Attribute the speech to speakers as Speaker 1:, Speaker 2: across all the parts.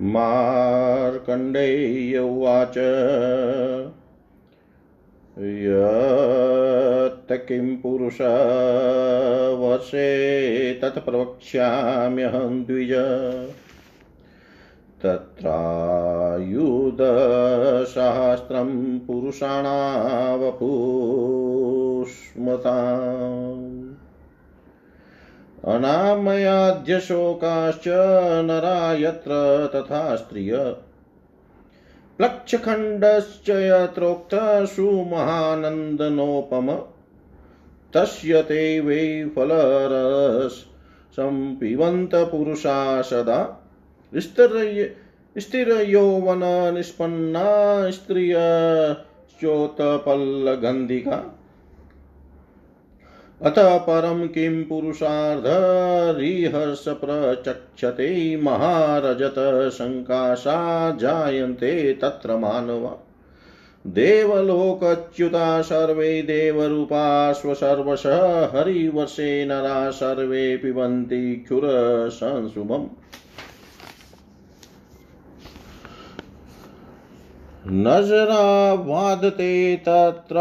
Speaker 1: मार्कण्डेय उवाच। यत् किं पुरुषवर्षे तत् प्रवक्ष्याम्यहं द्विज। तत्रायुधशास्त्रं पुरुषाणावपुष्मताम्। अनामयाद्यशोकाश्च नरा यत्र तथा स्त्रिय। प्लक्षखण्डश्च यत्रोक्त सुमहानन्दनोपम तस्य ते वै फलरस सम्पिबन्तपुरुषा सदा स्थिरयौवन निष्पन्ना स्त्रियश्चोत्पल्लगन्धिका। अथ परं किं पुरुषार्धरिहर्ष प्रचक्षते महारजतशङ्काशा जायन्ते तत्र मानवा। देवलोकच्युता सर्वे देवरूपा स्वसर्वशः हरिवर्षे नरा सर्वे पिबन्ति क्षुरसंशुभम् नजरावादते तत्र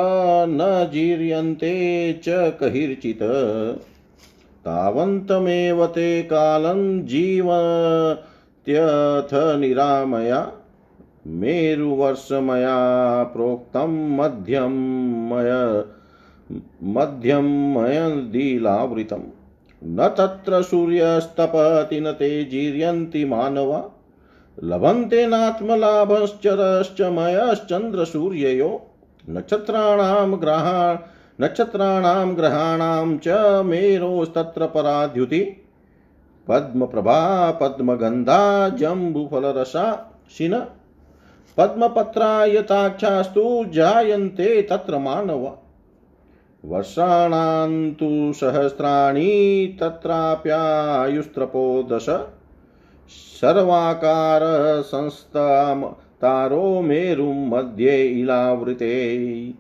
Speaker 1: न जीर्यन्ते च कहिर्चित्। तावन्तमेव ते कालं जीवत्यथ निरामया, मेरुवर्षमया प्रोक्तं मध्यमय मध्यमयदिलावृतं न तत्र सूर्यस्तपति न ते जीर्यन्ति मानवा। लभन्तेनात्मलाभश्चरश्च मयश्चन्द्रसूर्ययो नक्षत्राणां ग्रहा नक्षत्राणां ग्रहाणां च मेरोस्तत्र पराद्युति। पद्मप्रभा, पद्मगन्धा, जम्बुफलरसा, शिन। पद्मपत्रायताख्यास्तु जायन्ते तत्र मानव। वर्षाणां तु सहस्राणि तत्राप्यायुस्त्रपो दश सर्वाकार संस्थाम तारो मेरुं मध्ये इलावृते।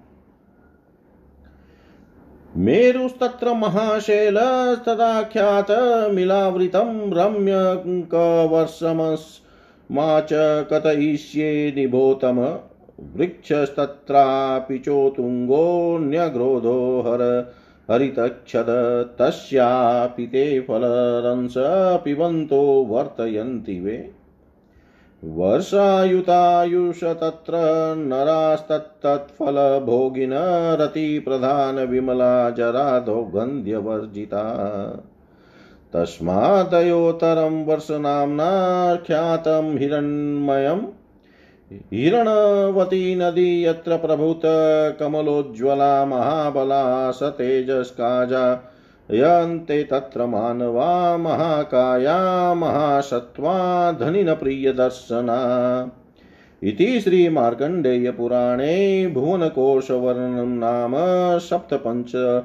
Speaker 1: मेरुस्तत्र महाशैलस्तदाख्यातमिलावृतं रम्यकवर्षमस्मा च कथयिष्ये निबोतम वृक्षस्तत्रापि चोतुङ्गोऽन्यग्रोधो हर हरितक्षद तस्यापि ते फलरंस पिबन्तो वर्तयन्ति वे। वर्षायुतायुष तत्र नरास्तत्तत्फलभोगिन रतिप्रधानविमला जराधौगन्ध्यवर्जिता तस्मादयोतरं वर्षनाम्ना ख्यातं हिरण्मयम् हिरणवती नदी यत्र प्रभुत कमलोज्ज्वला महाबला सतेजस्काजा, यन्ते तत्र मानवा महाकाया महासत्त्वा धनिनप्रियदर्शना। इति श्रीमार्कण्डेयपुराणे भुवनकोशवर्णनं नाम सप्तपञ्च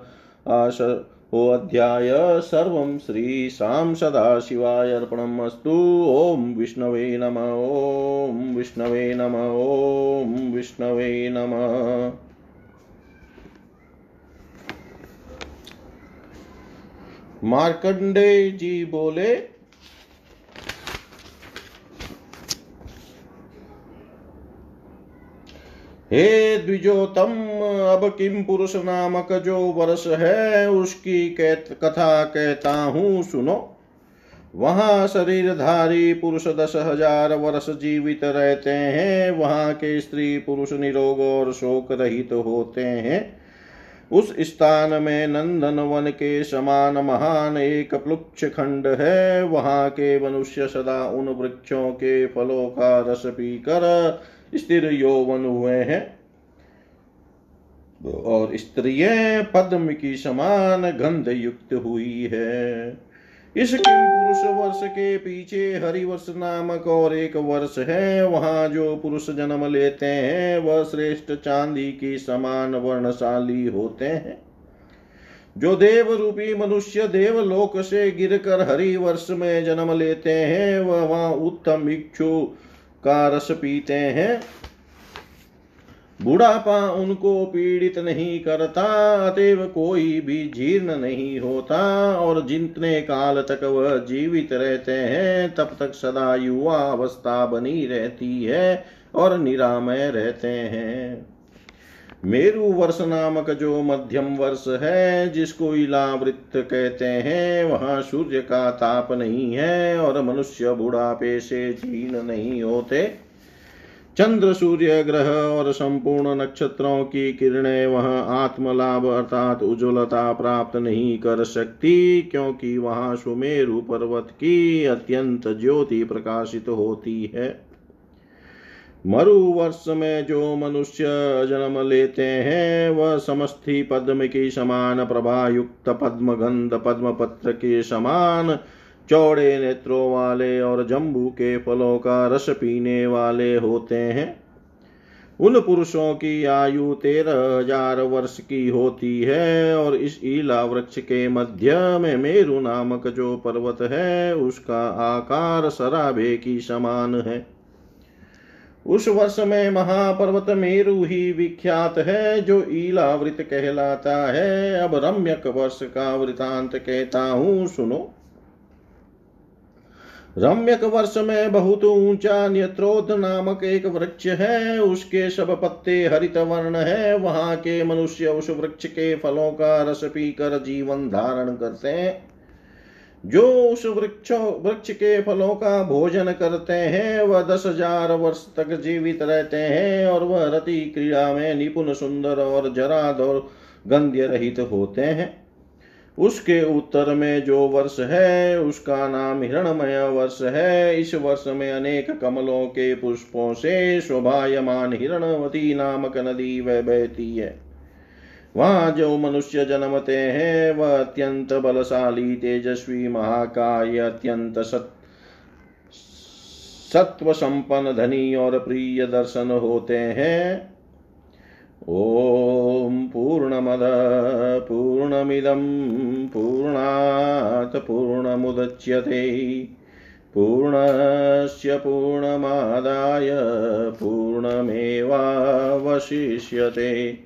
Speaker 1: अध्याय श्री श्रीशां सदा शिवाय अर्पणमस्तु। ॐ विष्णवे नम, ॐ विष्णवे नम, ॐ विष्णवे नमः। मार्कंडे जी बोले हे द्विजोतम, अब किम पुरुष नामक जो वर्ष है, उसकी कथा कहता हूँ, सुनो। वहाँ शरीरधारी पुरुष दस हज़ार वर्ष जीवित रहते हैं, वहाँ के स्त्री पुरुष निरोग और शोक रहित तो होते हैं। उस स्थान में नंदन वन के समान महान एक प्लुक्ष खंड है, वहाँ के मनुष्य सदा उन वृक्षों के फलों का रस पीकर स्थिर यौवन हुए हैं। और स्त्रिय पद्म की समान गंध युक्त हुई है। इस किम पुरुष वर्ष के पीछे हरिवर्ष नामक और एक वर्ष है। वहाँ जो पुरुष जन्म लेते हैं, वह श्रेष्ठ चांदी की समान वर्णशाली होते हैं। जो देव रूपी मनुष्य देवलोक से गिरकर हरि वर्ष में जन्म लेते हैं, वह वहाँ उत्तम इक्षु का रस पीते हैं। बुढ़ापा उनको पीड़ित नहीं करता, अतएव कोई भी जीर्ण नहीं होता, और जितने काल तक वह जीवित रहते हैं, तब तक सदा युवा अवस्था बनी रहती है और निरामय रहते हैं। मेरु वर्ष नामक जो मध्यम वर्ष है, जिसको इलावृत्त कहते हैं, वहाँ सूर्य का ताप नहीं है और मनुष्य बुढ़ापे से जीर्ण नहीं होते। चंद्र, सूर्य, ग्रह और संपूर्ण नक्षत्रों की किरणें वह आत्मलाभ अर्थात उज्ज्वलता प्राप्त नहीं कर सकती, क्योंकि वहाँ सुमेरु पर्वत की अत्यंत ज्योति प्रकाशित होती है। मरु वर्ष में जो मनुष्य जन्म लेते हैं, वह समस्थी पद्म की समान प्रभा युक्त पद्म गंध पद्म पत्र के समान, चौड़े नेत्रों वाले और जम्बू के फलों का रस पीने वाले होते हैं। उन पुरुषों की आयु तेरह हज़ार वर्ष की होती है और इस ईला वृक्ष के मध्य में मेरु नामक जो पर्वत है, उसका आकार सराबे की समान है। उस वर्ष में महापर्वत मेरु ही विख्यात है, जो ईलावृत कहलाता है। अब रम्यक वर्ष का वृतांत कहता हूँ, सुनो। रम्यक वर्ष में बहुत ऊँचा नेत्रोद नामक एक वृक्ष है, उसके सब पत्ते हरित वर्ण है। वहाँ के मनुष्य उस वृक्ष के फलों का रस पीकर जीवन धारण करते हैं। जो उस वृक्ष वृक्ष के फलों का भोजन करते हैं, वह दस हज़ार वर्ष तक जीवित रहते हैं और वह रति क्रीड़ा में निपुण, सुंदर और जरा दौर गंध्य रहित होते हैं। उसके उत्तर में जो वर्ष है, उसका नाम हिरणमय वर्ष है। इस वर्ष में अनेक कमलों के पुष्पों से शोभायमान हिरणवती नामक नदी वह बहती है। वहाँ जो मनुष्य जन्मते हैं, वह अत्यंत बलशाली, तेजस्वी, महाकाय, अत्यंत सत सत्व संपन्न धनी और प्रिय दर्शन होते हैं। ॐ पूर्णमद, पूर्णमिदं, पूर्णात् पूर्णमुदच्यते। पूर्णस्य पूर्णमादाय, पूर्णमेवावशिष्यते।